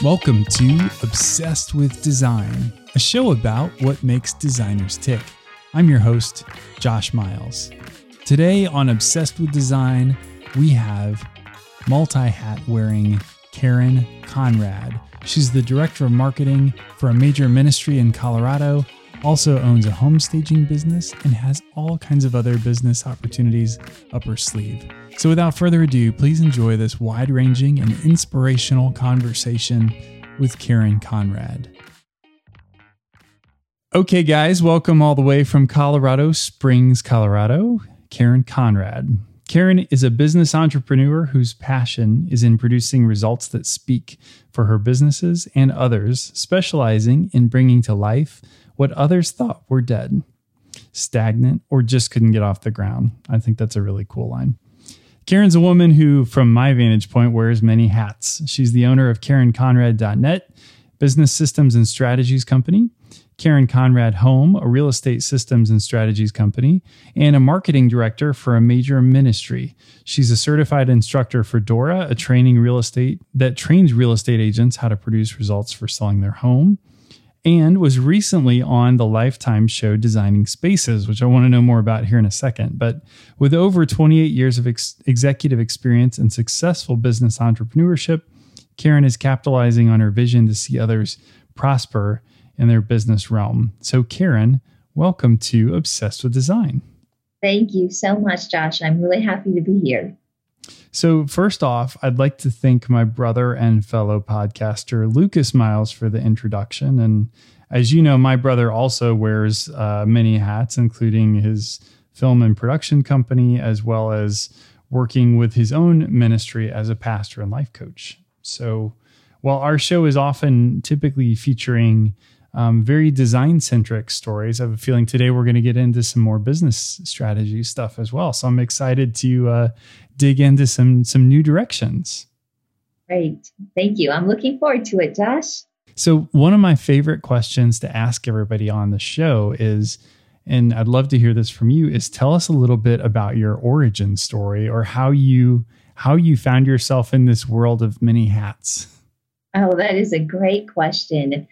Welcome to Obsessed with Design, a show about what makes designers tick. I'm your host, Josh Miles. Today on Obsessed with Design, we have multi hat wearing Karen Conrad. She's the director of marketing for a major ministry in Colorado, also owns a home staging business, and has all kinds of other business opportunities up her sleeve. So, without further ado, please enjoy this wide ranging and inspirational conversation with Karen Conrad. Okay, guys, welcome all the way from Colorado Springs, Colorado, Karen Conrad. Karen is a business entrepreneur whose passion is in producing results that speak for her businesses and others, specializing in bringing to life what others thought were dead, stagnant, or just couldn't get off the ground. I think that's a really cool line. Karen's a woman who, from my vantage point, wears many hats. She's the owner of KarenConrad.net, business systems and strategies company, Karen Conrad Home, a real estate systems and strategies company, and a marketing director for a major ministry. She's a certified instructor for Dora, a training real estate that trains real estate agents how to produce results for selling their home and was recently on the Lifetime show Designing Spaces, which I want to know more about here in a second. But with over 28 years of ex- executive experience and successful business entrepreneurship, Karen is capitalizing on her vision to see others prosper in their business realm. So, Karen, welcome to Obsessed with Design. Thank you so much, Josh. I'm really happy to be here. So, first off, I'd like to thank my brother and fellow podcaster, Lucas Miles, for the introduction. And as you know, my brother also wears uh, many hats, including his film and production company, as well as working with his own ministry as a pastor and life coach. So, while our show is often typically featuring um, very design centric stories. I have a feeling today we're going to get into some more business strategy stuff as well. So I'm excited to uh, dig into some some new directions. Great, thank you. I'm looking forward to it, Josh. So one of my favorite questions to ask everybody on the show is, and I'd love to hear this from you, is tell us a little bit about your origin story or how you how you found yourself in this world of many hats. Oh, that is a great question.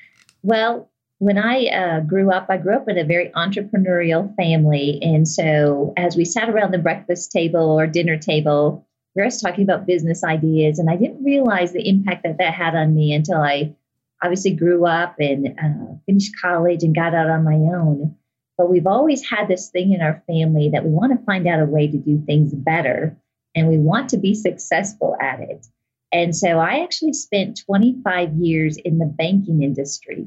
Well, when I uh, grew up, I grew up in a very entrepreneurial family. And so as we sat around the breakfast table or dinner table, we were talking about business ideas. And I didn't realize the impact that that had on me until I obviously grew up and uh, finished college and got out on my own. But we've always had this thing in our family that we want to find out a way to do things better and we want to be successful at it. And so I actually spent 25 years in the banking industry,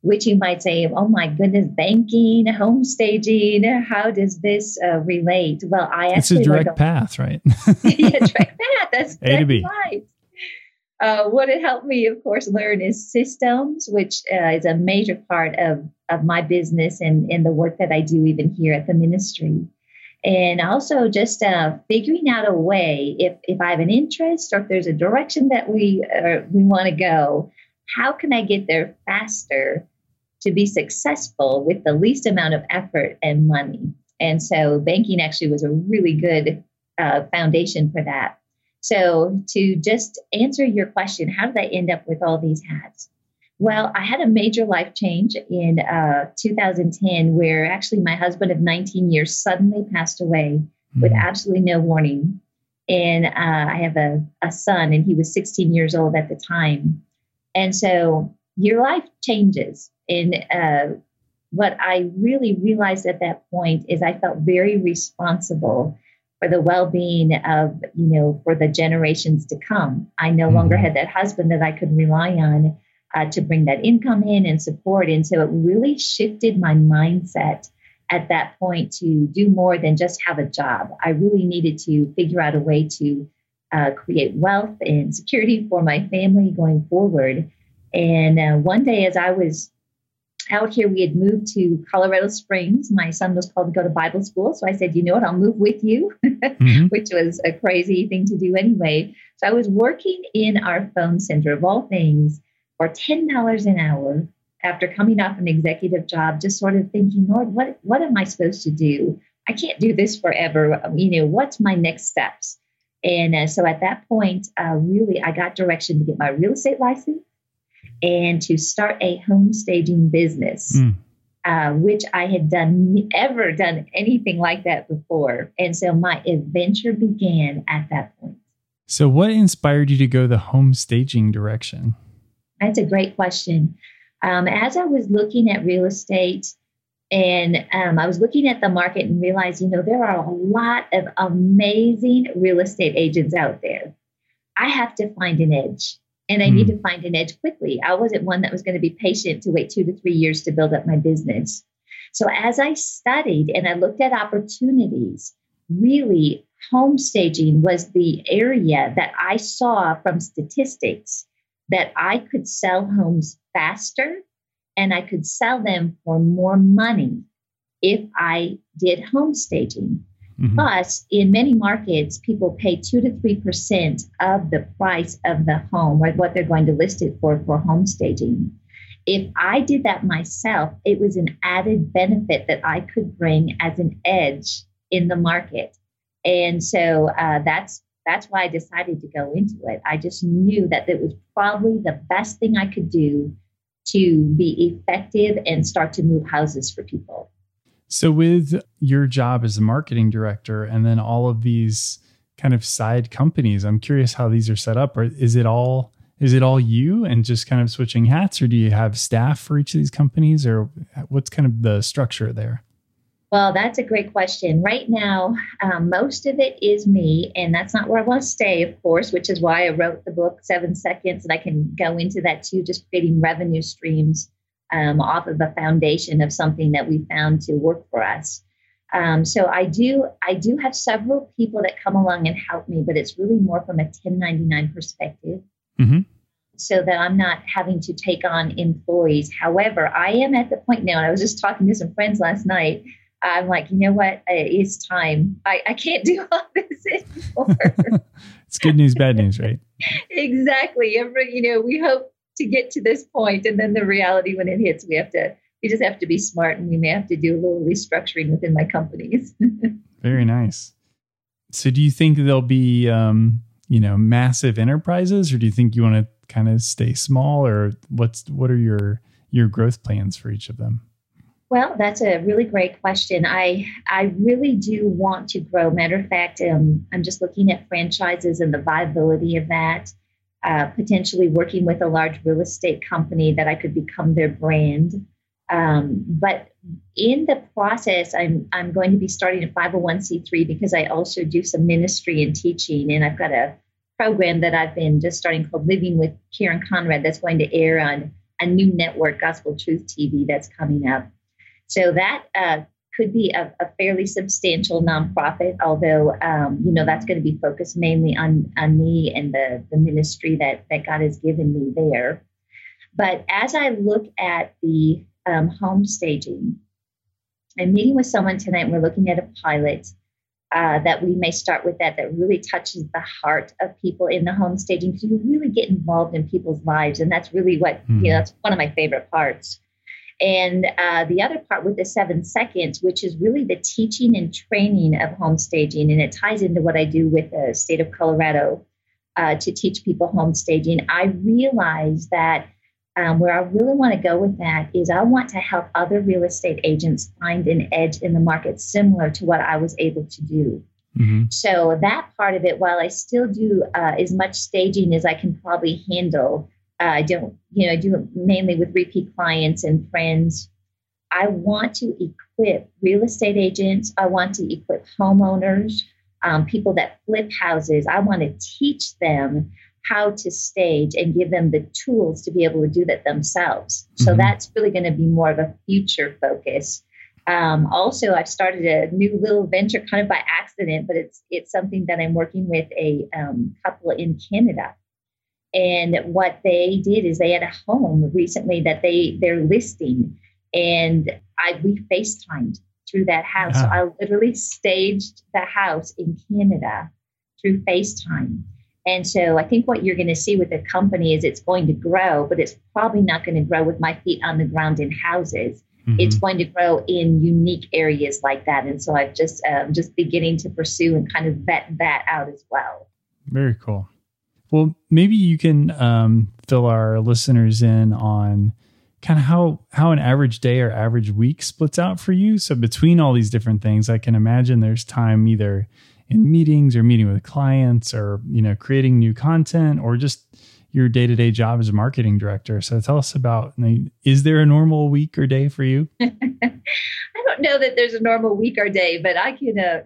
which you might say, oh my goodness, banking, home staging, how does this uh, relate? Well, I actually. It's a direct path, right? yeah, direct path. That's, a to B. right. Uh, what it helped me, of course, learn is systems, which uh, is a major part of, of my business and, and the work that I do even here at the ministry and also just uh, figuring out a way if if I have an interest or if there's a direction that we uh, we want to go, how can I get there faster to be successful with the least amount of effort and money? And so banking actually was a really good uh, foundation for that. So to just answer your question, how did I end up with all these hats? Well, I had a major life change in uh, 2010 where actually my husband of 19 years suddenly passed away mm-hmm. with absolutely no warning. And uh, I have a, a son, and he was 16 years old at the time. And so your life changes. And uh, what I really realized at that point is I felt very responsible for the well-being of you know for the generations to come i no mm-hmm. longer had that husband that i could rely on uh, to bring that income in and support. And so it really shifted my mindset at that point to do more than just have a job. I really needed to figure out a way to uh, create wealth and security for my family going forward. And uh, one day, as I was out here, we had moved to Colorado Springs. My son was called to go to Bible school. So I said, you know what, I'll move with you, mm-hmm. which was a crazy thing to do anyway. So I was working in our phone center of all things for $10 an hour after coming off an executive job, just sort of thinking, Lord, what, what am I supposed to do? I can't do this forever. You know, what's my next steps? And uh, so at that point, uh, really, I got direction to get my real estate license and to start a home staging business. Mm. Uh, which I had done ever done anything like that before. And so my adventure began at that point. So, what inspired you to go the home staging direction? That's a great question. Um, as I was looking at real estate, and um, I was looking at the market and realized, you know, there are a lot of amazing real estate agents out there. I have to find an edge and I mm. need hmm. to find an edge quickly. I wasn't one that was going to be patient to wait two to three years to build up my business. So as I studied and I looked at opportunities, really home staging was the area that I saw from statistics that I could sell homes faster and I could sell them for more money if I did home staging. Mm-hmm. Plus, in many markets, people pay two to three percent of the price of the home or what they're going to list it for for home staging. If I did that myself, it was an added benefit that I could bring as an edge in the market, and so uh, that's that's why I decided to go into it. I just knew that it was probably the best thing I could do to be effective and start to move houses for people. So, with your job as a marketing director and then all of these kind of side companies, I'm curious how these are set up. Or is it all is it all you and just kind of switching hats, or do you have staff for each of these companies, or what's kind of the structure there? Well, that's a great question. Right now, um, most of it is me, and that's not where I want to stay, of course, which is why I wrote the book Seven Seconds, and I can go into that too, just creating revenue streams um, off of the foundation of something that we found to work for us. Um, so I do I do have several people that come along and help me, but it's really more from a 1099 perspective. Mm-hmm. So that I'm not having to take on employees. However, I am at the point now, and I was just talking to some friends last night. I'm like, you know what? It's time. I, I can't do all this anymore. it's good news, bad news, right? exactly. Every, you know, we hope to get to this point and then the reality when it hits we have to we just have to be smart and we may have to do a little restructuring within my companies very nice so do you think there'll be um, you know massive enterprises or do you think you want to kind of stay small or what's what are your your growth plans for each of them well, that's a really great question. I I really do want to grow. Matter of fact, um, I'm just looking at franchises and the viability of that uh, potentially working with a large real estate company that I could become their brand. Um, but in the process, I'm I'm going to be starting a 501c3 because I also do some ministry and teaching, and I've got a program that I've been just starting called Living with Karen Conrad that's going to air on a new network, Gospel Truth TV, that's coming up. So that uh, could be a, a fairly substantial nonprofit, although um, you know that's going to be focused mainly on on me and the the ministry that that God has given me there. But as I look at the um, home staging, I'm meeting with someone tonight. And we're looking at a pilot uh, that we may start with that that really touches the heart of people in the home staging because you really get involved in people's lives, and that's really what mm. you know. Hmm. That's one of my favorite parts. And uh, the other part with the seven seconds, which is really the teaching and training of home staging, and it ties into what I do with the state of Colorado uh, to teach people home staging. I realize that um, where I really want to go with that is I want to help other real estate agents find an edge in the market similar to what I was able to do. Mm-hmm. So that part of it, while I still do uh, as much staging as I can probably handle, uh, I don't, you know, I do it mainly with repeat clients and friends. I want to equip real estate agents. I want to equip homeowners, um, people that flip houses. I want to teach them how to stage and give them the tools to be able to do that themselves. So mm-hmm. that's really going to be more of a future focus. Um, also, I've started a new little venture kind of by accident, but it's it's something that I'm working with a um, couple in Canada and what they did is they had a home recently that they they're listing, and I we FaceTimed through that house. So I literally staged the house in Canada through FaceTime. And so I think what you're going to see with the company is it's going to grow, but it's probably not going to grow with my feet on the ground in houses. Mm-hmm. It's going to grow in unique areas like that. And so I've just um, just beginning to pursue and kind of vet that out as well. Very cool. Well, maybe you can um, fill our listeners in on kind of how how an average day or average week splits out for you. So between all these different things, I can imagine there's time either in meetings or meeting with clients or you know creating new content or just your day-to-day job as a marketing director. So tell us about is there a normal week or day for you? I don't know that there's a normal week or day, but I can uh,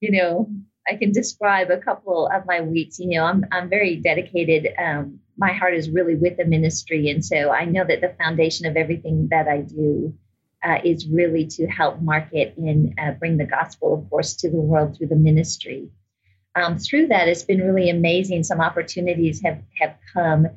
you know, I can describe a couple of my weeks. You know, I'm I'm very dedicated. Um, my heart is really with the ministry, and so I know that the foundation of everything that I do uh, is really to help market and uh, bring the gospel, of course, to the world through the ministry. Um, through that, it's been really amazing. Some opportunities have have come.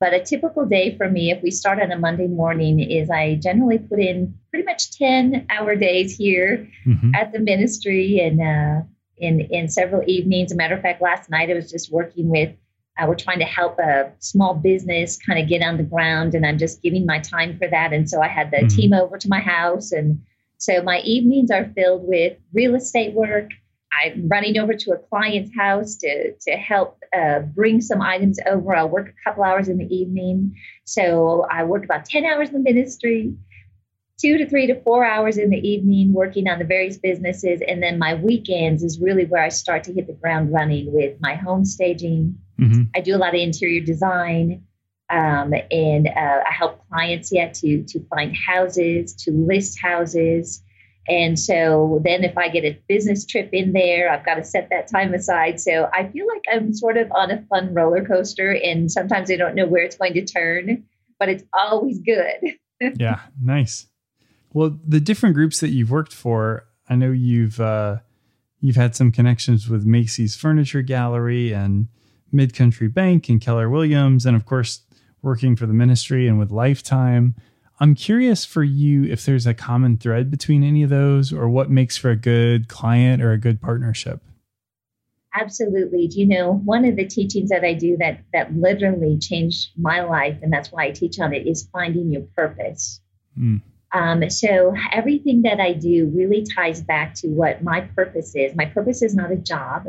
But a typical day for me, if we start on a Monday morning, is I generally put in pretty much 10 hour days here mm-hmm. at the ministry and uh, in, in several evenings. As a matter of fact, last night I was just working with, uh, we're trying to help a small business kind of get on the ground, and I'm just giving my time for that. And so I had the mm-hmm. team over to my house. And so my evenings are filled with real estate work. I'm running over to a client's house to, to help uh, bring some items over. I'll work a couple hours in the evening. So I work about 10 hours in the ministry two to three to four hours in the evening working on the various businesses. And then my weekends is really where I start to hit the ground running with my home staging. Mm-hmm. I do a lot of interior design. Um, and uh, I help clients yet to to find houses, to list houses, and so then if I get a business trip in there, I've got to set that time aside. So I feel like I'm sort of on a fun roller coaster, and sometimes I don't know where it's going to turn, but it's always good. yeah, nice. Well, the different groups that you've worked for, I know you've uh, you've had some connections with Macy's Furniture Gallery and Mid Country Bank and Keller Williams, and of course, working for the ministry and with Lifetime. I'm curious for you if there's a common thread between any of those or what makes for a good client or a good partnership. Absolutely. Do you know one of the teachings that I do that that literally changed my life, and that's why I teach on it, is finding your purpose. Mm. Um, so everything that I do really ties back to what my purpose is. My purpose is not a job.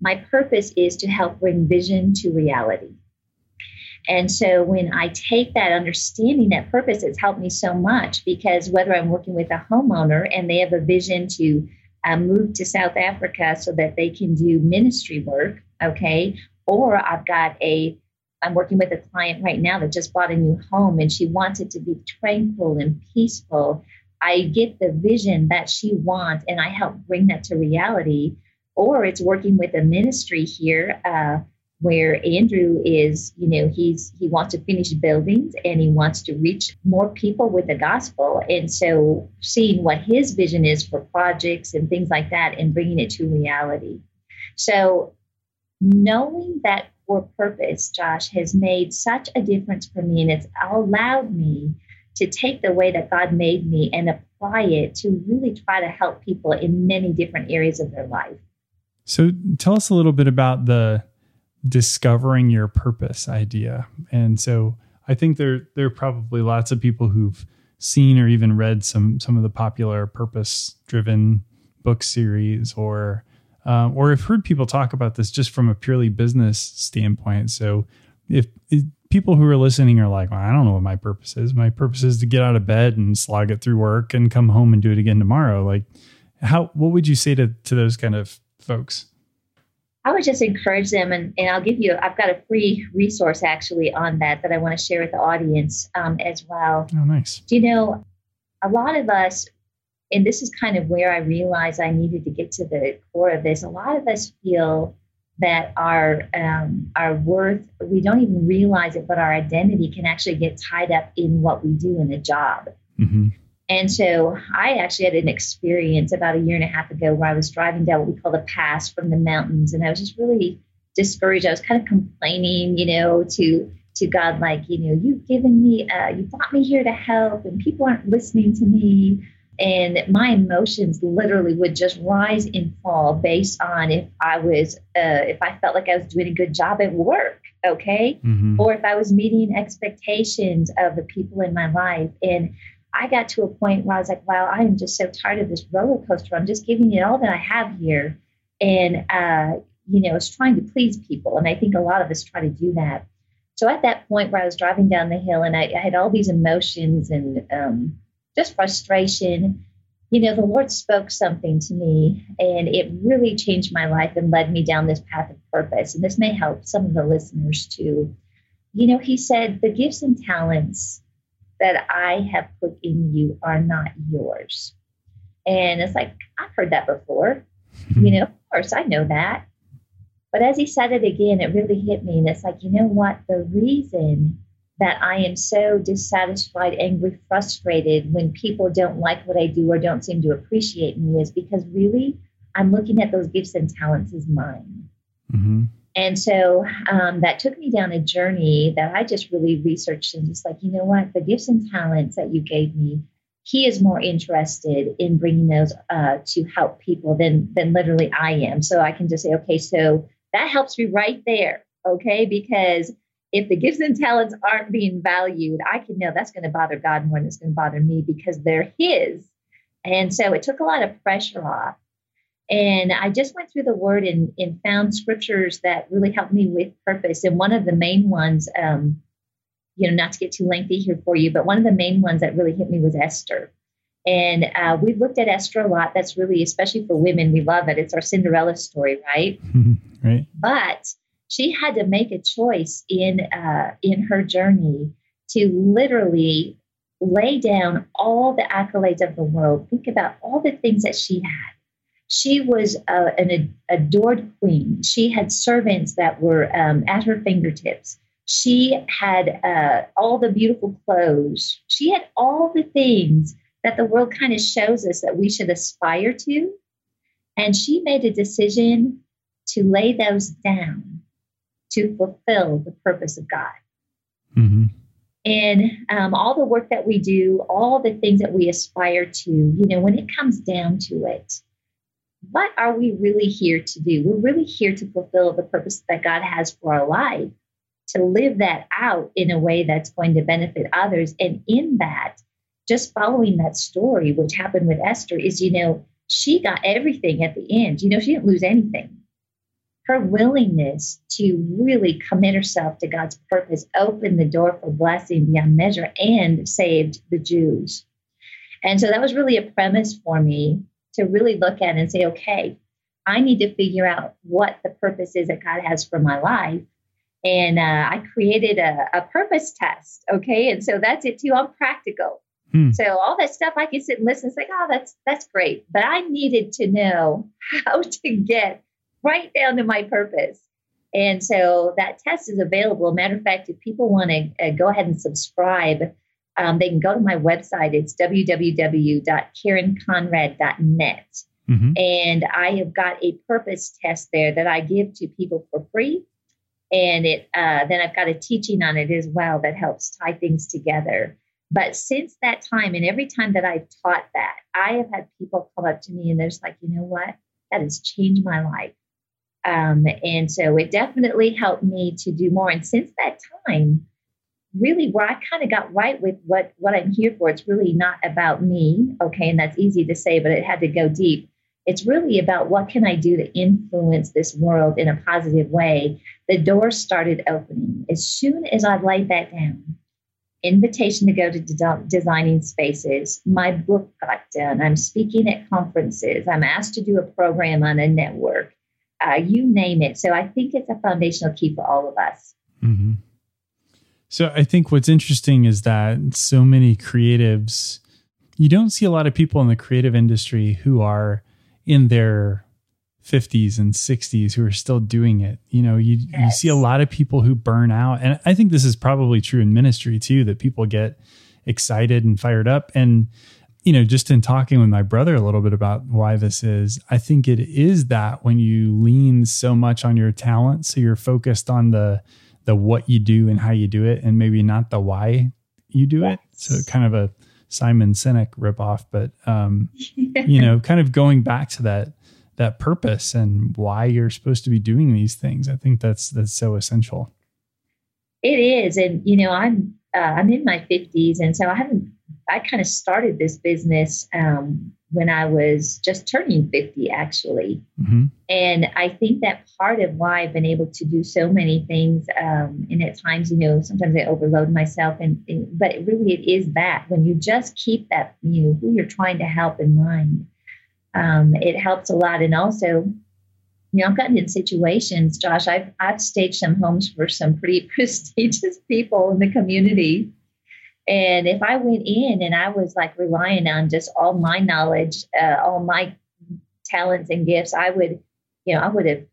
My purpose is to help bring vision to reality. And so when I take that understanding, that purpose, it's helped me so much because whether I'm working with a homeowner and they have a vision to uh, move to South Africa so that they can do ministry work, okay, or I've got a I'm working with a client right now that just bought a new home and she wants it to be tranquil and peaceful. I get the vision that she wants and I help bring that to reality. Or it's working with a ministry here uh, where Andrew is, you know, he's he wants to finish buildings and he wants to reach more people with the gospel. And so seeing what his vision is for projects and things like that and bringing it to reality. So knowing that purpose, Josh, has made such a difference for me. And it's allowed me to take the way that God made me and apply it to really try to help people in many different areas of their life. So tell us a little bit about the discovering your purpose idea. And so I think there there are probably lots of people who've seen or even read some some of the popular purpose driven book series or um, or I've heard people talk about this just from a purely business standpoint. So if, if people who are listening are like, well, I don't know what my purpose is. My purpose is to get out of bed and slog it through work and come home and do it again tomorrow. Like, how? What would you say to to those kind of folks? I would just encourage them, and, and I'll give you. I've got a free resource actually on that that I want to share with the audience um, as well. Oh, nice. Do you know? A lot of us and this is kind of where I realized I needed to get to the core of this. A lot of us feel that our um, our worth we don't even realize it, but our identity can actually get tied up in what we do in a job. Mm-hmm. And so I actually had an experience about a year and a half ago where I was driving down what we call the pass from the mountains, and I was just really discouraged. I was kind of complaining, you know, to to God, like, you know, you've given me, uh, you brought me here to help, and people aren't listening to me and my emotions literally would just rise and fall based on if I was uh, if I felt like I was doing a good job at work, okay, mm-hmm. or if I was meeting expectations of the people in my life. And I got to a point where I was like, wow, I am just so tired of this roller coaster. I'm just giving it all that I have here, and uh, you know, it's trying to please people. And I think a lot of us try to do that. So at that point where I was driving down the hill and I, I had all these emotions and um, just frustration, you know, the Lord spoke something to me and it really changed my life and led me down this path of purpose. And this may help some of the listeners too. You know, He said, The gifts and talents that I have put in you are not yours. And it's like, I've heard that before. you know, of course, I know that. But as he said it again, it really hit me. And it's like, you know what? The reason that I am so dissatisfied, angry, frustrated when people don't like what I do or don't seem to appreciate me is because really I'm looking at those gifts and talents as mine. Mm-hmm. And so um, that took me down a journey that I just really researched and just like, you know what, the gifts and talents that you gave me, he is more interested in bringing those uh, to help people than than literally I am. So I can just say, okay, so that helps me right there, okay, because if the gifts and talents aren't being valued, I can know that's going to bother God more than it's going to bother me because they're His. And so it took a lot of pressure off. And I just went through the word and, and found scriptures that really helped me with purpose. And one of the main ones, um, you know, not to get too lengthy here for you, but one of the main ones that really hit me was Esther. And uh, we've looked at Esther a lot. That's really, especially for women, we love it. It's our Cinderella story, right? right. But she had to make a choice in uh, in her journey to literally lay down all the accolades of the world. Think about all the things that she had. She was uh, an adored queen. She had servants that were um, at her fingertips. She had uh, all the beautiful clothes. She had all the things that the world kind of shows us that we should aspire to. And she made a decision to lay those down to fulfill the purpose of God. Mm-hmm. And um, all the work that we do, all the things that we aspire to, you know, when it comes down to it, what are we really here to do? We're really here to fulfill the purpose that God has for our life, to live that out in a way that's going to benefit others. And in that, just following that story, which happened with Esther, is, you know, she got everything at the end. You know, she didn't lose anything her willingness to really commit herself to God's purpose opened the door for blessing beyond measure and saved the Jews. And so that was really a premise for me to really look at and say, okay, I need to figure out what the purpose is that God has for my life. And uh, I created a, a, purpose test. Okay. And so that's it too. I'm practical. Hmm. So all that stuff I can sit and listen and say, oh, that's that's great. But I needed to know how to get right down to my purpose. And so that test is available. Matter of fact, if people want to uh, go ahead and subscribe, um, they can go to my website. It's www.karenconrad.net. Mm-hmm. And I have got a purpose test there that I give to people for free. And it uh, then I've got a teaching on it as well that helps tie things together. But since that time, and every time that I've taught that, I have had people come up to me and they're just like, you know what? That has changed my life. Um, and so it definitely helped me to do more. And since that time, really where I kind of got right with what what I'm here for, it's really not about me, okay, and that's easy to say, but it had to go deep. It's really about what can I do to influence this world in a positive way. The doors started opening as soon as I laid that down. Invitation to go to de- designing spaces. My book got done. I'm speaking at conferences. I'm asked to do a program on a network uh, you name it. So I think it's a foundational key for all of us. Mm-hmm. So I think what's interesting is that so many creatives, you don't see a lot of people in the creative industry who are in their 50s and 60s who are still doing it. You know, you, yes. you see a lot of people who burn out. And I think this is probably true in ministry too, that people get excited and fired up. And you know, just in talking with my brother a little bit about why this is, I think it is that when you lean so much on your talent, so you're focused on the the what you do and how you do it, and maybe not the why you do yes. it. So kind of a Simon Sinek ripoff, but um, you know, kind of going back to that that purpose and why you're supposed to be doing these things. I think that's that's so essential. It is, and you know, I'm uh, I'm in my 50s, and so I haven't I kind of started this business um, when I was just turning 50, actually. Mm-hmm. And I think that part of why I've been able to do so many things, um, and at times, you know, sometimes I overload myself, and, and, but really it is that when you just keep that, you know, who you're trying to help in mind, um, it helps a lot. And also, you know, I've gotten in situations, Josh, I've, I've staged some homes for some pretty prestigious people in the community and if I went in and I was like relying on just all my knowledge, uh, all my talents and gifts, I would, you know, I would have,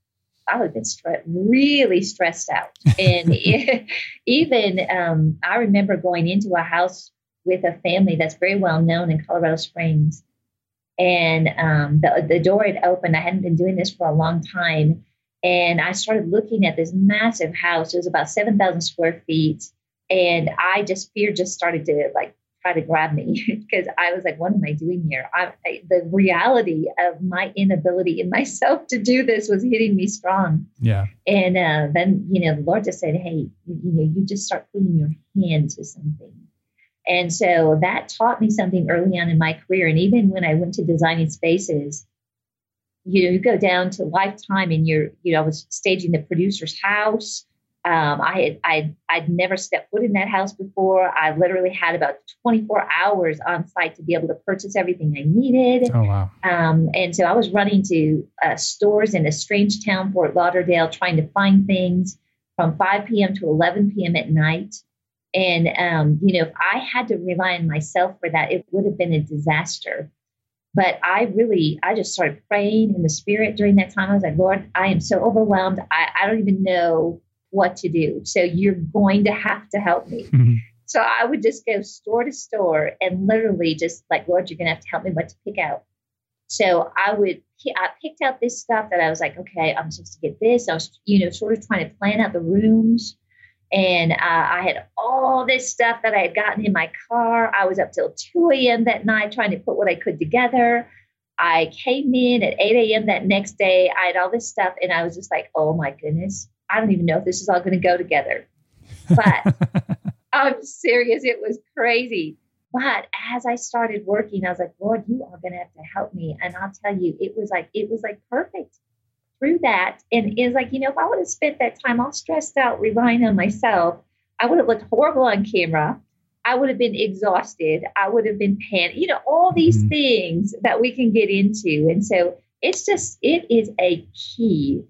I would have been stre- really stressed out. And even um, I remember going into a house with a family that's very well known in Colorado Springs. And um, the, the door had opened. I hadn't been doing this for a long time. And I started looking at this massive house. It was about 7,000 square feet and I just fear just started to like try to grab me because I was like, what am I doing here? I, I, the reality of my inability in myself to do this was hitting me strong. Yeah. And uh, then, you know, the Lord just said, hey, you, you know, you just start putting your hand to something. And so that taught me something early on in my career. And even when I went to designing spaces, you know, you go down to lifetime and you're, you know, I was staging the producer's house um, I had I'd, I'd never stepped foot in that house before. I literally had about 24 hours on site to be able to purchase everything I needed. Oh wow! Um, and so I was running to uh, stores in a strange town, Fort Lauderdale, trying to find things from 5 p.m. to 11 p.m. at night. And um, you know, if I had to rely on myself for that, it would have been a disaster. But I really, I just started praying in the spirit during that time. I was like, Lord, I am so overwhelmed. I, I don't even know what to do. So you're going to have to help me. Mm-hmm. So I would just go store to store and literally just like, Lord, you're going to have to help me what to pick out. So I would, I picked out this stuff that I was like, okay, I'm supposed to get this. I was, you know, sort of trying to plan out the rooms. And uh, I had all this stuff that I had gotten in my car. I was up till 2 a.m. that night trying to put what I could together. I came in at 8 a.m. that next day. I had all this stuff, and I was just like, oh my goodness, I don't even know if this is all going to go together. But I'm serious. It was crazy. But as I started working, I was like, Lord, you are going to have to help me. And I'll tell you, it was like, it was like perfect through that. And it's like, you know, if I would have spent that time all stressed out, relying on myself, I would have looked horrible on camera. I would have been exhausted. I would have been panicked, you know, all these mm-hmm. things that we can get into. And so it's just, it is a key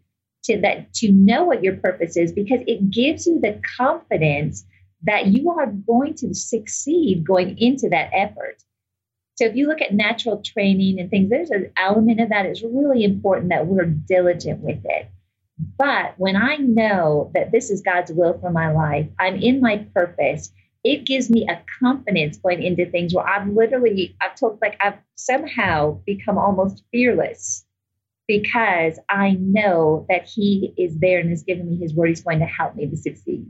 to that to know what your purpose is because it gives you the confidence that you are going to succeed going into that effort. So if you look at natural training and things, there's an element of that. It's really important that we're diligent with it. But when I know that this is God's will for my life, I'm in my purpose, it gives me a confidence going into things where I've literally, I've told, like, I've somehow become almost fearless because I know that He is there and has given me His word. He's going to help me to succeed.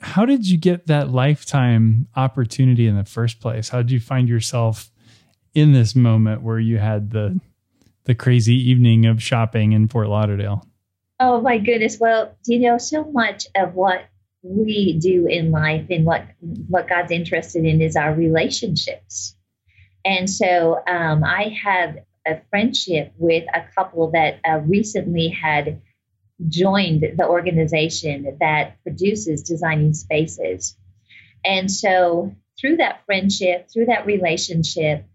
How did you get that lifetime opportunity in the first place? How did you find yourself in this moment where you had the the crazy evening of shopping in Fort Lauderdale? Oh my goodness! Well, you know, so much of what we do in life and what what God's interested in is our relationships. And so um, I have a friendship with a couple that uh, recently had joined the organization that produces designing spaces. And so, through that friendship, through that relationship,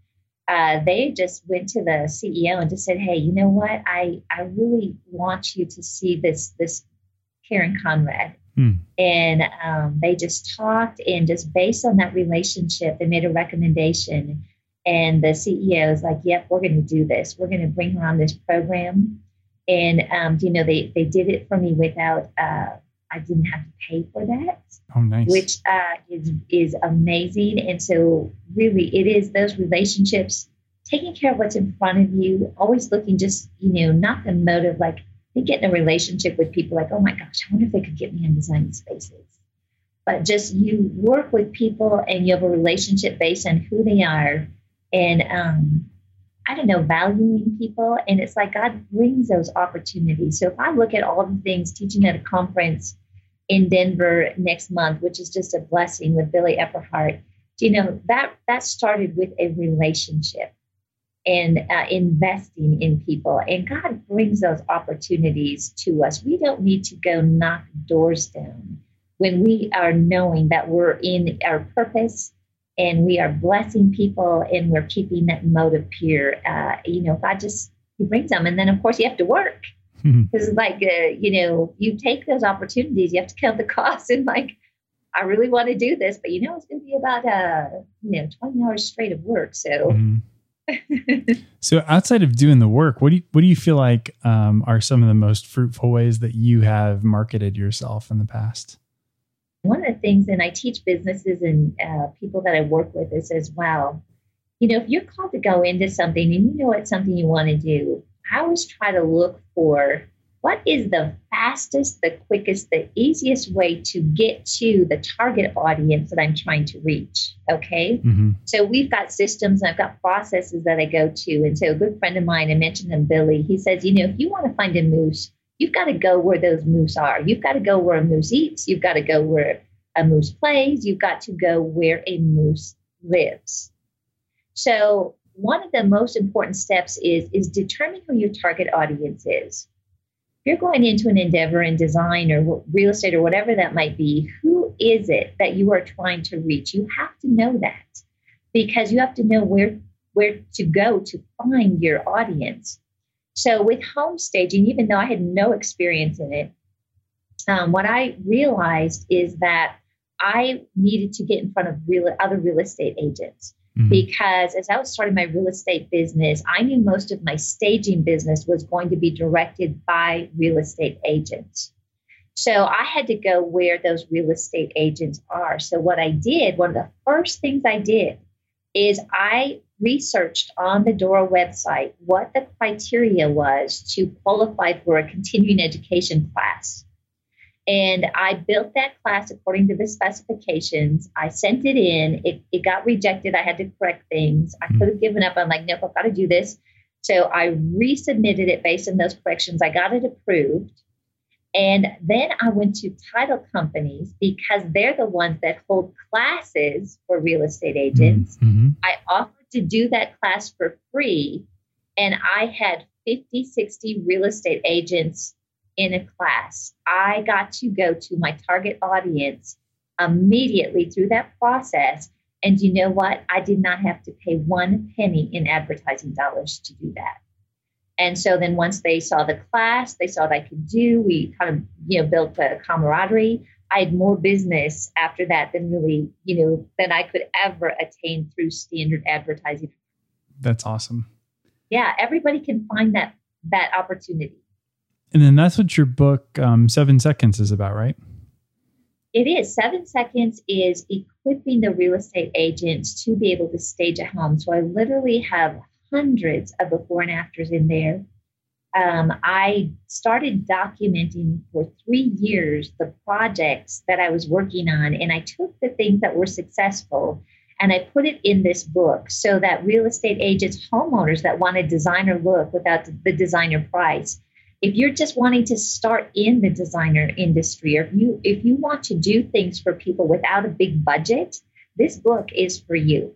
uh, they just went to the CEO and just said, "Hey, you know what? I I really want you to see this this Karen Conrad." Hmm. And um, they just talked, and just based on that relationship, they made a recommendation and the CEO is like, yep, we're going to do this. We're going to bring her on this program. And, um, you know, they, they did it for me without, uh, I didn't have to pay for that. Oh, nice. Which uh, is, is amazing. And so, really, it is those relationships, taking care of what's in front of you, always looking just, you know, not the motive like, they get in a relationship with people like, oh my gosh, I wonder if they could get me in design spaces. But just you work with people and you have a relationship based on who they are and um, I don't know, valuing people. And it's like God brings those opportunities. So if I look at all the things teaching at a conference in Denver next month, which is just a blessing with Billy Epperhart, you know, that that started with a relationship. and uh, investing in people. And God brings those opportunities to us. We don't need to go knock doors down when we are knowing that we're in our purpose and we are blessing people and we're keeping that motive pure. Uh, you know, God just He brings them, and then of course you have to work because, mm-hmm. like, uh, you know, you take those opportunities, you have to count the cost and like. I really want to do this, but you know it's going to be about uh you know twenty hours straight of work. So mm-hmm so outside of doing the work, what do you what do you feel like um, are some of the most fruitful ways that you have marketed yourself in the past? One of the things, and I teach businesses and uh, people that I work with is as well. You know, if you're called to go into something and you know it's something you want to do, I always try to look for what is the fastest, the quickest, the easiest way to get to the target audience that I'm trying to reach? Okay. Mm-hmm. So we've got systems and I've got processes that I go to. And so a good friend of mine, I mentioned him, Billy, he says, you know, if you want to find a moose, you've got to go where those moose are. You've got to go where a moose eats. You've got to go where a moose plays. You've got to go where a moose lives. So one of the most important steps is is determine who your target audience is If you're going into an endeavor in design or real estate or whatever that might be, who is it that you are trying to reach? You have to know that because you have to know where where to go to find your audience. So with home staging, even though I had no experience in it, um, what I realized is that I needed to get in front of real other real estate agents. Mm-hmm. Because as I was starting my real estate business, I knew most of my staging business was going to be directed by real estate agents. So I had to go where those real estate agents are. So what I did, one of the first things I did is I researched on the Dora website what the criteria was to qualify for a continuing education class. And I built that class according to the specifications. I sent it in. It, it got rejected. I had to correct things. I mm-hmm. could have given up. I'm like, nope, I've got to do this. So I resubmitted it based on those corrections. I got it approved. And then I went to title companies because they're the ones that hold classes for real estate agents. Mm-hmm. I offered to do that class for free. And I had 50, 60 real estate agents in a class. I got to go to my target audience immediately through that process. And you know what? I did not have to pay one penny in advertising dollars to do that. And so then once they saw the class, they saw what I could do. We kind of, you know, built a camaraderie. I had more business after that than really, you know, than I could ever attain through standard advertising. That's awesome. Yeah, everybody can find that that opportunity. And then that's what your book, um, Seven Seconds, is about, right? It is. Seven Seconds is equipping the real estate agents to be able to stage a home. So I literally have hundreds of before and afters in there. Um, I started documenting for three years the projects that I was working on, and I took the things that were successful and I put it in this book so that real estate agents, homeowners that want a designer look without the designer price, if you're just wanting to start in the designer industry or if you if you want to do things for people without a big budget this book is for you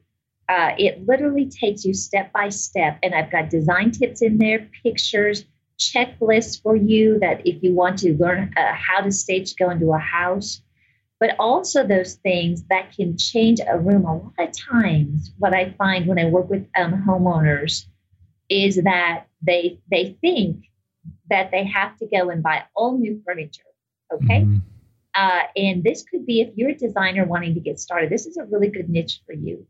uh, it literally takes you step by step and i've got design tips in there pictures checklists for you that if you want to learn uh, how to stage go into a house but also those things that can change a room a lot of times what i find when i work with um, homeowners is that they they think that they have to go and buy all new furniture. Okay. Mm-hmm. Uh, and this could be if you're a designer wanting to get started, this is a really good niche for you.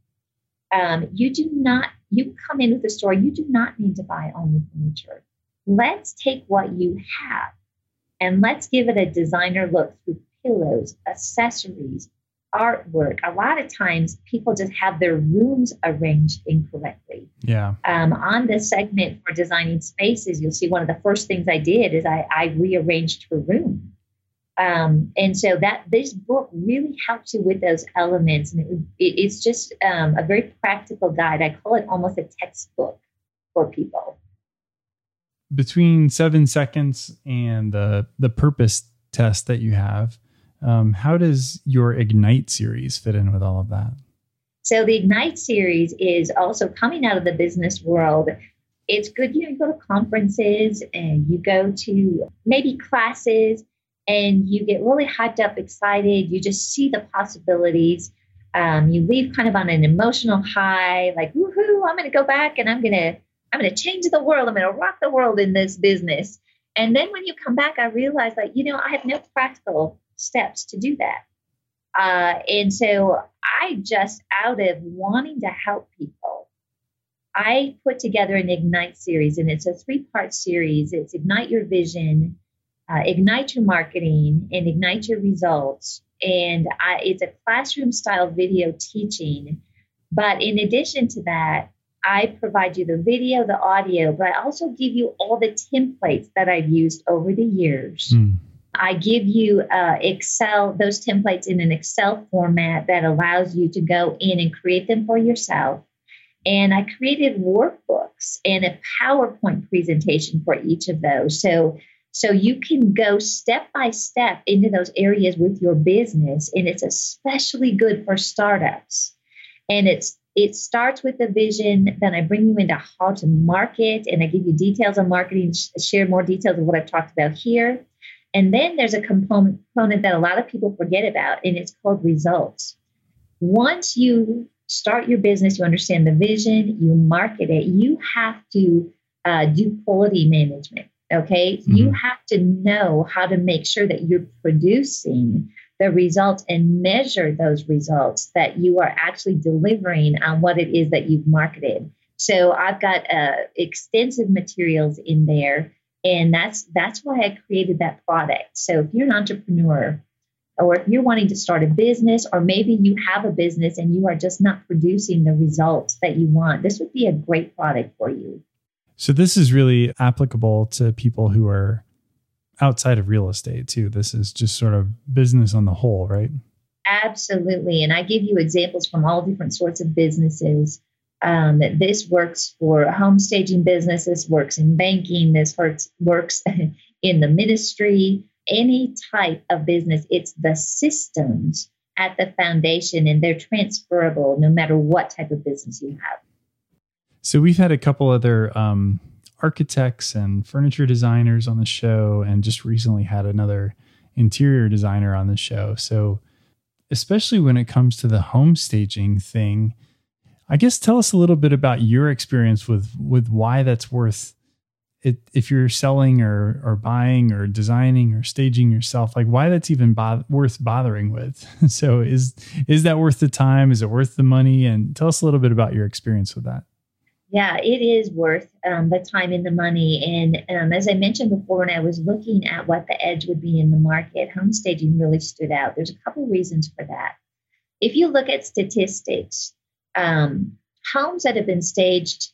Um, you do not, you come into the store, you do not need to buy all new furniture. Let's take what you have and let's give it a designer look through pillows, accessories, artwork. A lot of times people just have their rooms arranged incorrectly. Yeah. Um, on this segment for designing spaces, you'll see one of the first things I did is I, I rearranged her room. Um, and so that this book really helps you with those elements. And it, it, it's just um, a very practical guide. I call it almost a textbook for people. Between seven seconds and the the purpose test that you have, um, how does your Ignite series fit in with all of that? So the Ignite series is also coming out of the business world. It's good, you know, you go to conferences and you go to maybe classes and you get really hyped up, excited. You just see the possibilities. Um, you leave kind of on an emotional high, like, woohoo, I'm going to go back and I'm going to, I'm going to change the world. I'm going to rock the world in this business. And then when you come back, I realize that, you know, I have no practical steps to do that. Uh, and so I just, out of wanting to help people, I put together an Ignite series, and it's a three part series. It's Ignite Your Vision, uh, Ignite Your Marketing, and Ignite Your Results. And I, it's a classroom style video teaching. But in addition to that, I provide you the video, the audio, but I also give you all the templates that I've used over the years. Mm. I give you uh, Excel, those templates in an Excel format that allows you to go in and create them for yourself. And I created workbooks and a PowerPoint presentation for each of those. So, so you can go step by step into those areas with your business. And it's especially good for startups. And it's it starts with the vision. Then I bring you into how to market and I give you details on marketing, share more details of what I've talked about here. And then there's a component, that a lot of people forget about, and it's called results. Once you start your business, you understand the vision, you market it, you have to uh, do quality management. Okay. Mm-hmm. You have to know how to make sure that you're producing the results and measure those results that you are actually delivering on what it is that you've marketed. So I've got uh, extensive materials in there and that's that's why I created that product. So if you're an entrepreneur or if you're wanting to start a business or maybe you have a business and you are just not producing the results that you want, this would be a great product for you. So this is really applicable to people who are outside of real estate too. This is just sort of business on the whole, right? Absolutely. And I give you examples from all different sorts of businesses um, this works for home staging business. This works in banking. This works works in the ministry. Any type of business. It's the systems at the foundation, and they're transferable no matter what type of business you have. So we've had a couple other um, architects and furniture designers on the show, and just recently had another interior designer on the show. So especially when it comes to the home staging thing I guess tell us a little bit about your experience with with why that's worth it. If you're selling or or buying or designing or staging yourself like why that's even worth bothering with. So is is that worth the time? Is it worth the money? And tell us a little bit about your experience with that yeah it is worth um, the time and the money and um, as i mentioned before when i was looking at what the edge would be in the market home staging really stood out there's a couple reasons for that if you look at statistics um, homes that have been staged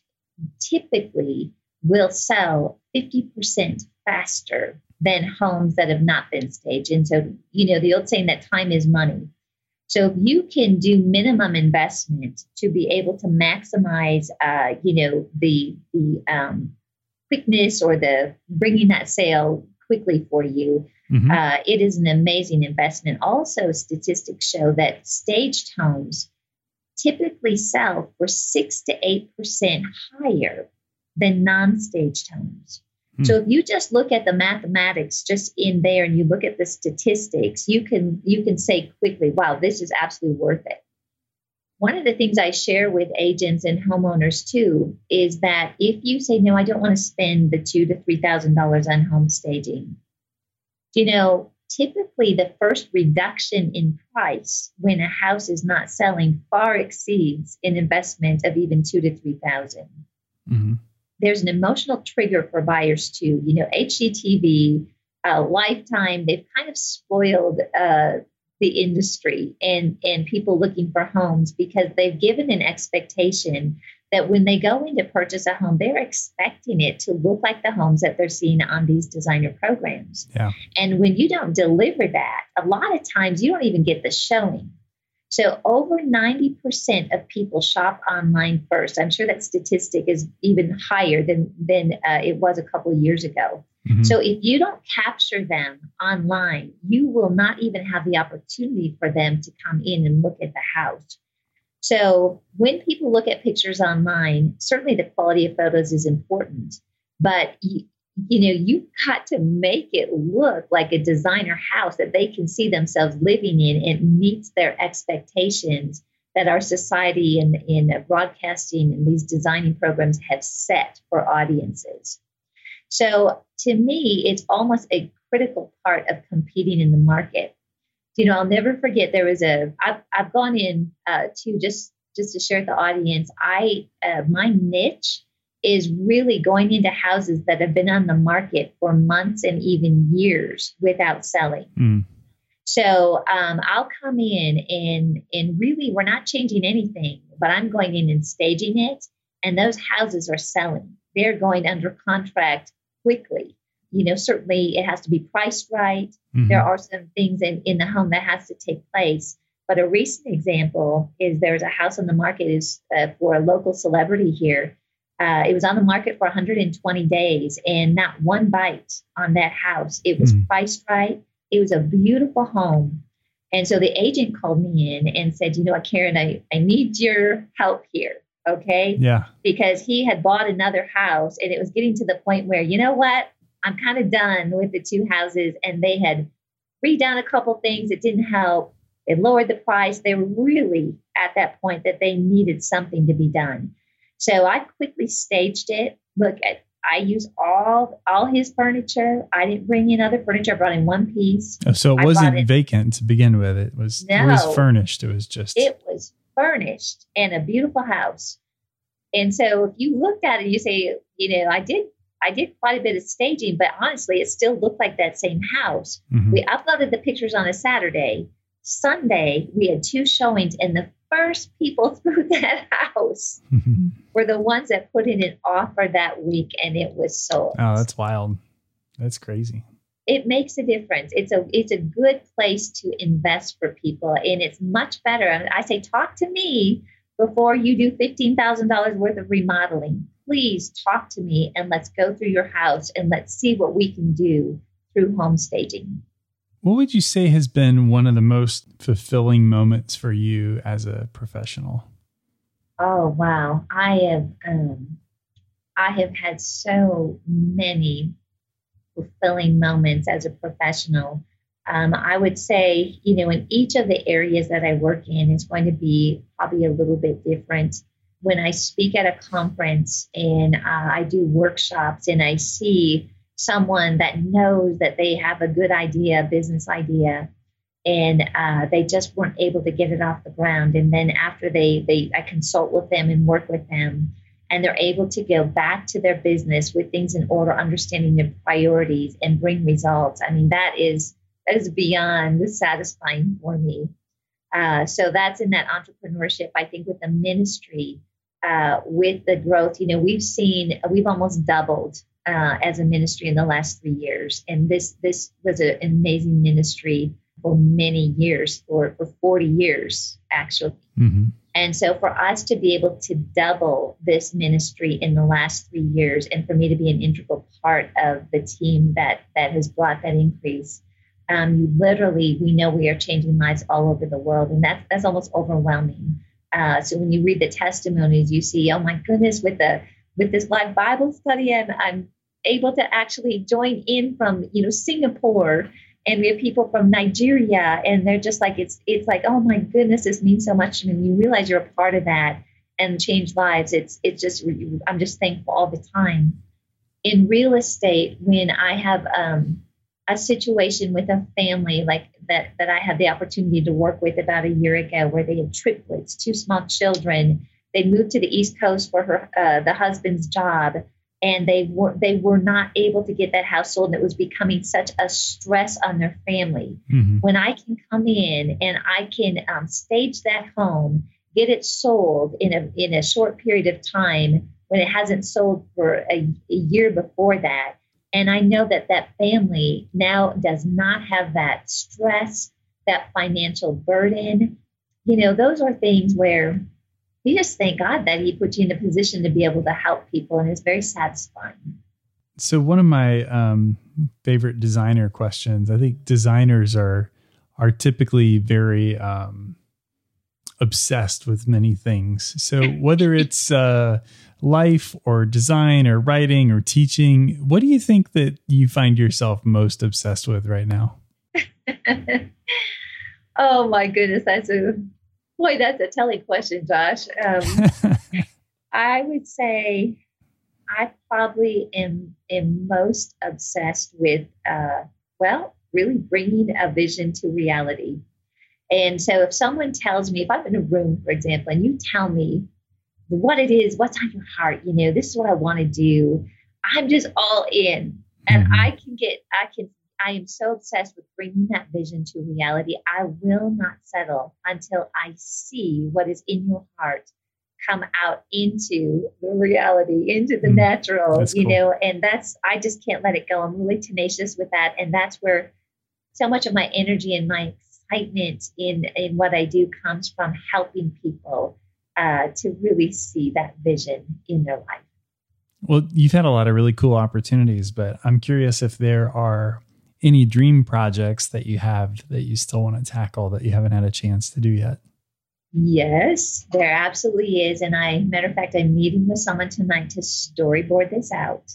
typically will sell 50% faster than homes that have not been staged. And so, you know, the old saying that time is money. So if you can do minimum investment to be able to maximize, uh, you know, the the um, quickness or the bringing that sale quickly for you, mm-hmm. uh, it is an amazing investment. Also, statistics show that staged homes typically sell for 6 to 8% higher than non-staged homes. Hmm. So if you just look at the mathematics just in there and you look at the statistics, you can you can say quickly, wow, this is absolutely worth it. One of the things I share with agents and homeowners too is that if you say, no, I don't want to spend the two to three thousand dollars on home staging, you know, typically the first reduction in price when a house is not selling far exceeds an investment of even two to three thousand. Mm-hmm. There's an emotional trigger for buyers too. You know, HGTV, uh, Lifetime, they've kind of spoiled uh, the industry and and people looking for homes because they've given an expectation that when they go in to purchase a home, they're expecting it to look like the homes that they're seeing on these designer programs. Yeah. And when you don't deliver that, a lot of times you don't even get the showing. So over 90% of people shop online first. I'm sure that statistic is even higher than, than uh, it was a couple of years ago. Mm-hmm. So if you don't capture them online, you will not even have the opportunity for them to come in and look at the house. So when people look at pictures online, certainly the quality of photos is important, but you, you know, you've got to make it look like a designer house that they can see themselves living in and meets their expectations that our society and in broadcasting and these designing programs have set for audiences. So to me, it's almost a critical part of competing in the market. You know, I'll never forget there was a. I've I've gone in uh, to just just to share with the audience. I uh, my niche is really going into houses that have been on the market for months and even years without selling. Mm. So um, I'll come in and and really we're not changing anything, but I'm going in and staging it, and those houses are selling. They're going under contract quickly. You know, certainly it has to be priced right. Mm-hmm. There are some things in, in the home that has to take place. But a recent example is there's a house on the market is uh, for a local celebrity here. Uh, it was on the market for 120 days and not one bite on that house. It was mm. priced right. It was a beautiful home. And so the agent called me in and said, you know what, Karen, I, I need your help here. Okay. Yeah. Because he had bought another house and it was getting to the point where, you know what, I'm kind of done with the two houses. And they had redone a couple things. It didn't help. They lowered the price. They were really at that point that they needed something to be done. So I quickly staged it. Look, I use all all his furniture. I didn't bring in other furniture. I brought in one piece. Oh, so it wasn't in, vacant to begin with. It was no, it was furnished. It was just it was furnished and a beautiful house. And so if you looked at it, you say, you know, I did I did quite a bit of staging, but honestly, it still looked like that same house. Mm-hmm. We uploaded the pictures on a Saturday. Sunday, we had two showings, and the first people through that house mm-hmm. were the ones that put in an offer that week, and it was sold. Oh, that's wild. That's crazy. It makes a difference. It's a it's a good place to invest for people, and it's much better. I say, talk to me before you do fifteen thousand dollars worth of remodeling. Please talk to me, and let's go through your house and let's see what we can do through home staging. What would you say has been one of the most fulfilling moments for you as a professional? Oh wow, I have um, I have had so many fulfilling moments as a professional. Um, I would say, you know, in each of the areas that I work in, it's going to be probably a little bit different. When I speak at a conference and uh, I do workshops and I see someone that knows that they have a good idea, business idea, and uh, they just weren't able to get it off the ground. And then after they, they, I consult with them and work with them, and they're able to go back to their business with things in order, understanding their priorities, and bring results. I mean, that is that is beyond satisfying for me. Uh, so that's in that entrepreneurship. I think with the ministry, uh, with the growth, you know, we've seen we've almost doubled uh, as a ministry in the last three years. And this this was an amazing ministry for many years, for, for 40 years, actually. Mm-hmm. And so for us to be able to double this ministry in the last three years, and for me to be an integral part of the team that that has brought that increase, um, you literally, we know we are changing lives all over the world, and that's that's almost overwhelming. Uh, so when you read the testimonies, you see, oh my goodness, with the with this live Bible study, and I'm able to actually join in from you know Singapore and we have people from Nigeria and they're just like it's it's like oh my goodness this means so much to me. You realize you're a part of that and change lives it's it's just I'm just thankful all the time. In real estate when I have um, a situation with a family like that that I had the opportunity to work with about a year ago where they had triplets two small children they moved to the east coast for her uh, the husband's job and they were they were not able to get that house sold and it was becoming such a stress on their family mm-hmm. when i can come in and i can um, stage that home get it sold in a in a short period of time when it hasn't sold for a, a year before that and i know that that family now does not have that stress that financial burden you know those are things where you just thank God that He put you in a position to be able to help people, and it's very satisfying. So, one of my um, favorite designer questions. I think designers are are typically very um, obsessed with many things. So whether it's uh, life or design or writing or teaching, what do you think that you find yourself most obsessed with right now? oh my goodness, that's a boy, that's a telling question, Josh. Um, I would say I probably am am most obsessed with uh, well, really bringing a vision to reality. And so if someone tells me, if I'm in a room, for example, and you tell me what it is, what's on your heart, you know, this is what I want to do, I'm just all in. And mm-hmm. I can get, I can, I am so obsessed with bringing that vision to reality. I will not settle until I see what is in your heart come out into the reality, into the mm, natural, you know, and that's, I just can't let it go. I'm really tenacious with that. And that's where so much of my energy and my excitement in, in what I do comes from helping people uh, to really see that vision in their life. Well, you've had a lot of really cool opportunities, but I'm curious if there are any dream projects that you have that you still want to tackle that you haven't had a chance to do yet. Yes, there absolutely is. And I, matter of fact, I'm meeting with someone tonight to storyboard this out.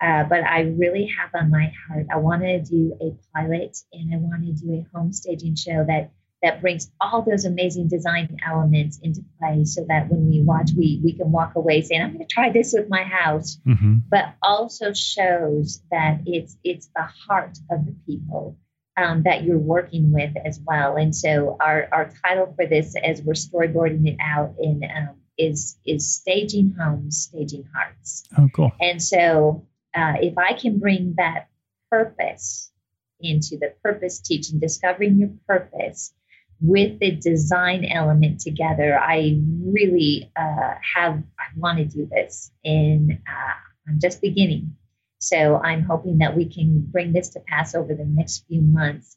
Uh, but I really have on my heart, I want to do a pilot and I want to do a home staging show that that brings all those amazing design elements into play so that when we watch, we, we can walk away saying, I'm going to try this with my house, mm-hmm. but also shows that it's, it's the heart of the people um, that you're working with as well. And so our, our title for this, as we're storyboarding it out in, um, is, is staging homes, staging hearts. Oh, cool. And so uh, if I can bring that purpose into the purpose teaching, discovering your purpose with the design element together, I really uh, have, I want to do this. And uh, I'm just beginning. So I'm hoping that we can bring this to pass over the next few months.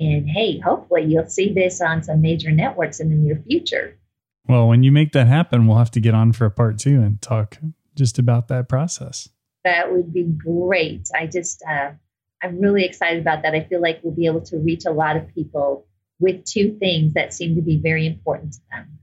And hey, hopefully you'll see this on some major networks in the near future. Well, when you make that happen, we'll have to get on for a part two and talk just about that process. That would be great. I just, uh, I'm really excited about that. I feel like we'll be able to reach a lot of people with two things that seem to be very important to them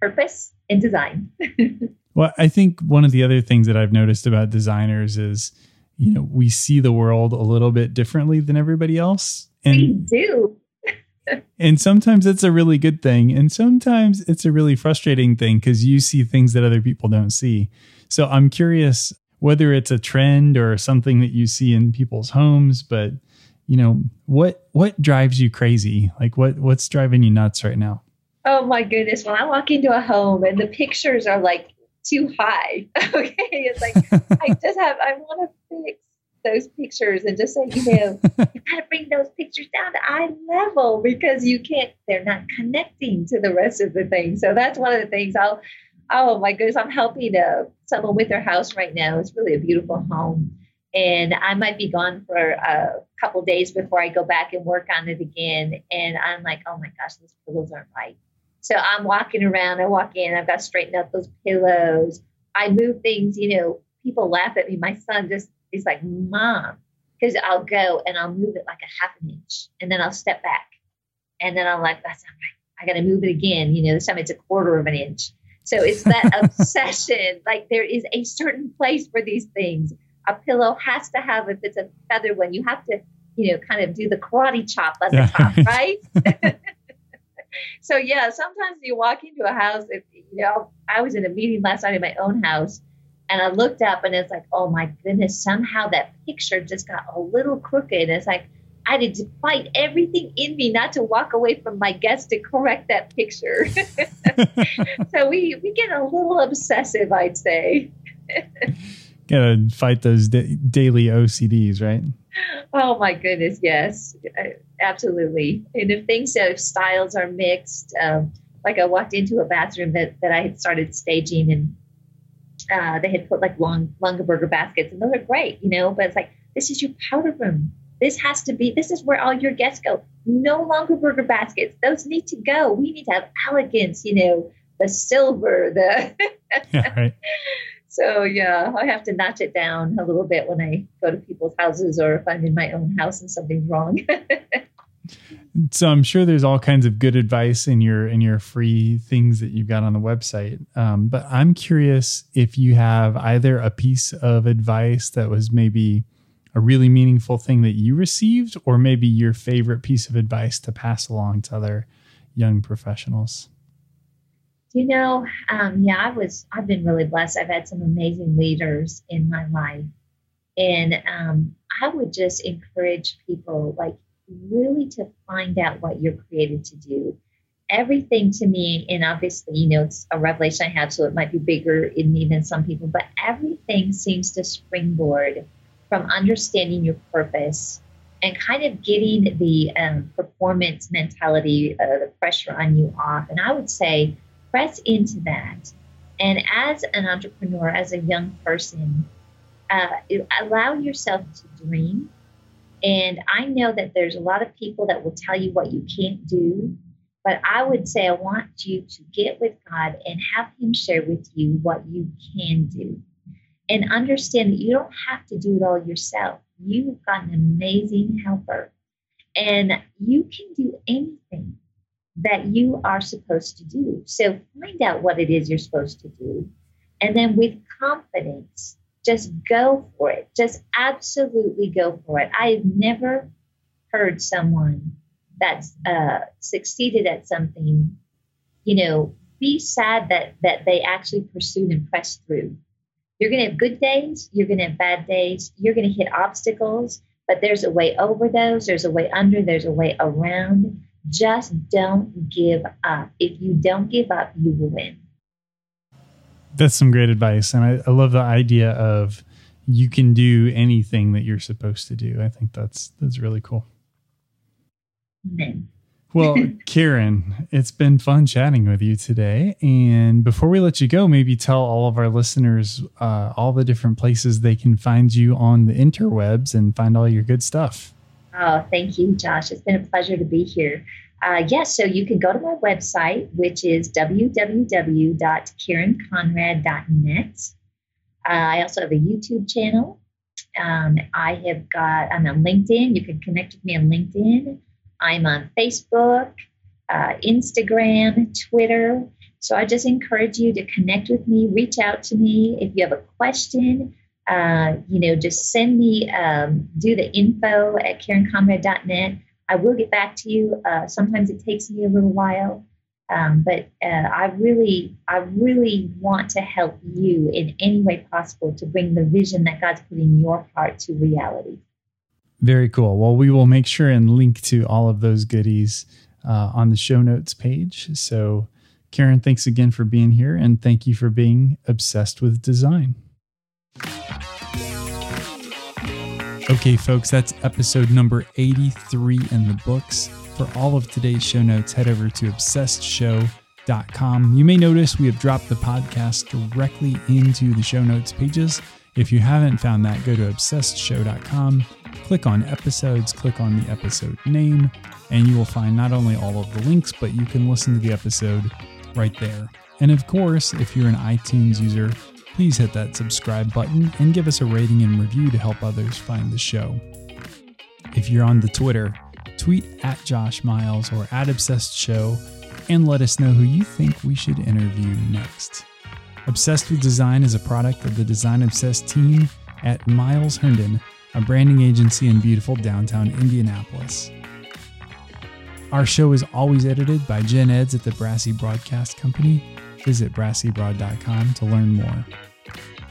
purpose and design. well, I think one of the other things that I've noticed about designers is, you know, we see the world a little bit differently than everybody else. And, we do. and sometimes it's a really good thing. And sometimes it's a really frustrating thing because you see things that other people don't see. So I'm curious whether it's a trend or something that you see in people's homes, but you know, what what drives you crazy? Like what what's driving you nuts right now? Oh my goodness. When I walk into a home and the pictures are like too high. Okay. It's like I just have I want to fix those pictures and just say, you know, you gotta bring those pictures down to eye level because you can't they're not connecting to the rest of the thing. So that's one of the things I'll oh my goodness, I'm helping uh, someone with their house right now. It's really a beautiful home. And I might be gone for a couple days before I go back and work on it again. And I'm like, oh my gosh, those pillows aren't right. So I'm walking around, I walk in, I've got to straighten up those pillows. I move things, you know, people laugh at me. My son just is like, Mom, because I'll go and I'll move it like a half an inch and then I'll step back. And then I'm like, that's not right. I got to move it again. You know, this time it's a quarter of an inch. So it's that obsession. Like there is a certain place for these things. A pillow has to have, if it's a feather one, you have to, you know, kind of do the karate chop at the top, right? so yeah, sometimes you walk into a house. If you know, I was in a meeting last night in my own house, and I looked up, and it's like, oh my goodness, somehow that picture just got a little crooked. It's like I had to fight everything in me not to walk away from my guest to correct that picture. so we we get a little obsessive, I'd say. Gotta fight those da- daily OCDs, right? Oh my goodness, yes, absolutely. And if things, if styles are mixed, um, like I walked into a bathroom that that I had started staging, and uh, they had put like long Longaberger baskets, and those are great, you know. But it's like this is your powder room this has to be, this is where all your guests go. No Longaberger baskets. Those need to go. We need to have elegance, you know, the silver, the. yeah, right. So, yeah, I have to notch it down a little bit when I go to people's houses or if I'm in my own house and something's wrong. so I'm sure there's all kinds of good advice in your in your free things that you've got on the website. Um, but I'm curious if you have either a piece of advice that was maybe a really meaningful thing that you received, or maybe your favorite piece of advice to pass along to other young professionals. You know, um, yeah, I was. I've been really blessed. I've had some amazing leaders in my life, and um, I would just encourage people like really to find out what you're created to do. Everything to me, and obviously, you know, it's a revelation I have, so it might be bigger in me than some people, but everything seems to springboard from understanding your purpose and kind of getting the um, performance mentality, uh, the pressure on you off. And I would say, press into that. And as an entrepreneur, as a young person, uh, allow yourself to dream and I know that there's a lot of people that will tell you what you can't do, but I would say I want you to get with God and have Him share with you what you can do. And understand that you don't have to do it all yourself. You've got an amazing helper, and you can do anything that you are supposed to do. So find out what it is you're supposed to do. And then with confidence, just go for it. Just absolutely go for it. I've never heard someone that's uh, succeeded at something, you know, be sad that that they actually pursued and pressed through. You're going to have good days. You're going to have bad days. You're going to hit obstacles, but there's a way over those. There's a way under. There's a way around. Just don't give up. If you don't give up, you will win. That's some great advice. And I, I love the idea of you can do anything that you're supposed to do. I think that's that's really cool. Amen. Well, Karen, it's been fun chatting with you today. And before we let you go, maybe tell all of our listeners uh, all the different places they can find you on the interwebs and find all your good stuff. Oh, thank you, Josh. It's been a pleasure to be here. Uh, yes, so you can go to my website, which is www.karenconrad.net. Uh, I also have a YouTube channel. Um, I have got, I'm on LinkedIn. You can connect with me on LinkedIn. I'm on Facebook, uh, Instagram, Twitter. So I just encourage you to connect with me, reach out to me. If you have a question, uh, you know, just send me, um, do the info at karenconrad.net. I will get back to you. Uh, sometimes it takes me a little while, um, but uh, I really, I really want to help you in any way possible to bring the vision that God's put in your heart to reality. Very cool. Well, we will make sure and link to all of those goodies uh, on the show notes page. So, Karen, thanks again for being here, and thank you for being obsessed with design. Okay, folks, that's episode number 83 in the books. For all of today's show notes, head over to obsessedshow.com. You may notice we have dropped the podcast directly into the show notes pages. If you haven't found that, go to obsessedshow.com, click on episodes, click on the episode name, and you will find not only all of the links, but you can listen to the episode right there. And of course, if you're an iTunes user, please hit that subscribe button and give us a rating and review to help others find the show. If you're on the Twitter, tweet at Josh Miles or at Obsessed Show and let us know who you think we should interview next. Obsessed with Design is a product of the Design Obsessed team at Miles Herndon, a branding agency in beautiful downtown Indianapolis. Our show is always edited by Jen Edds at the Brassy Broadcast Company. Visit brassybroad.com to learn more.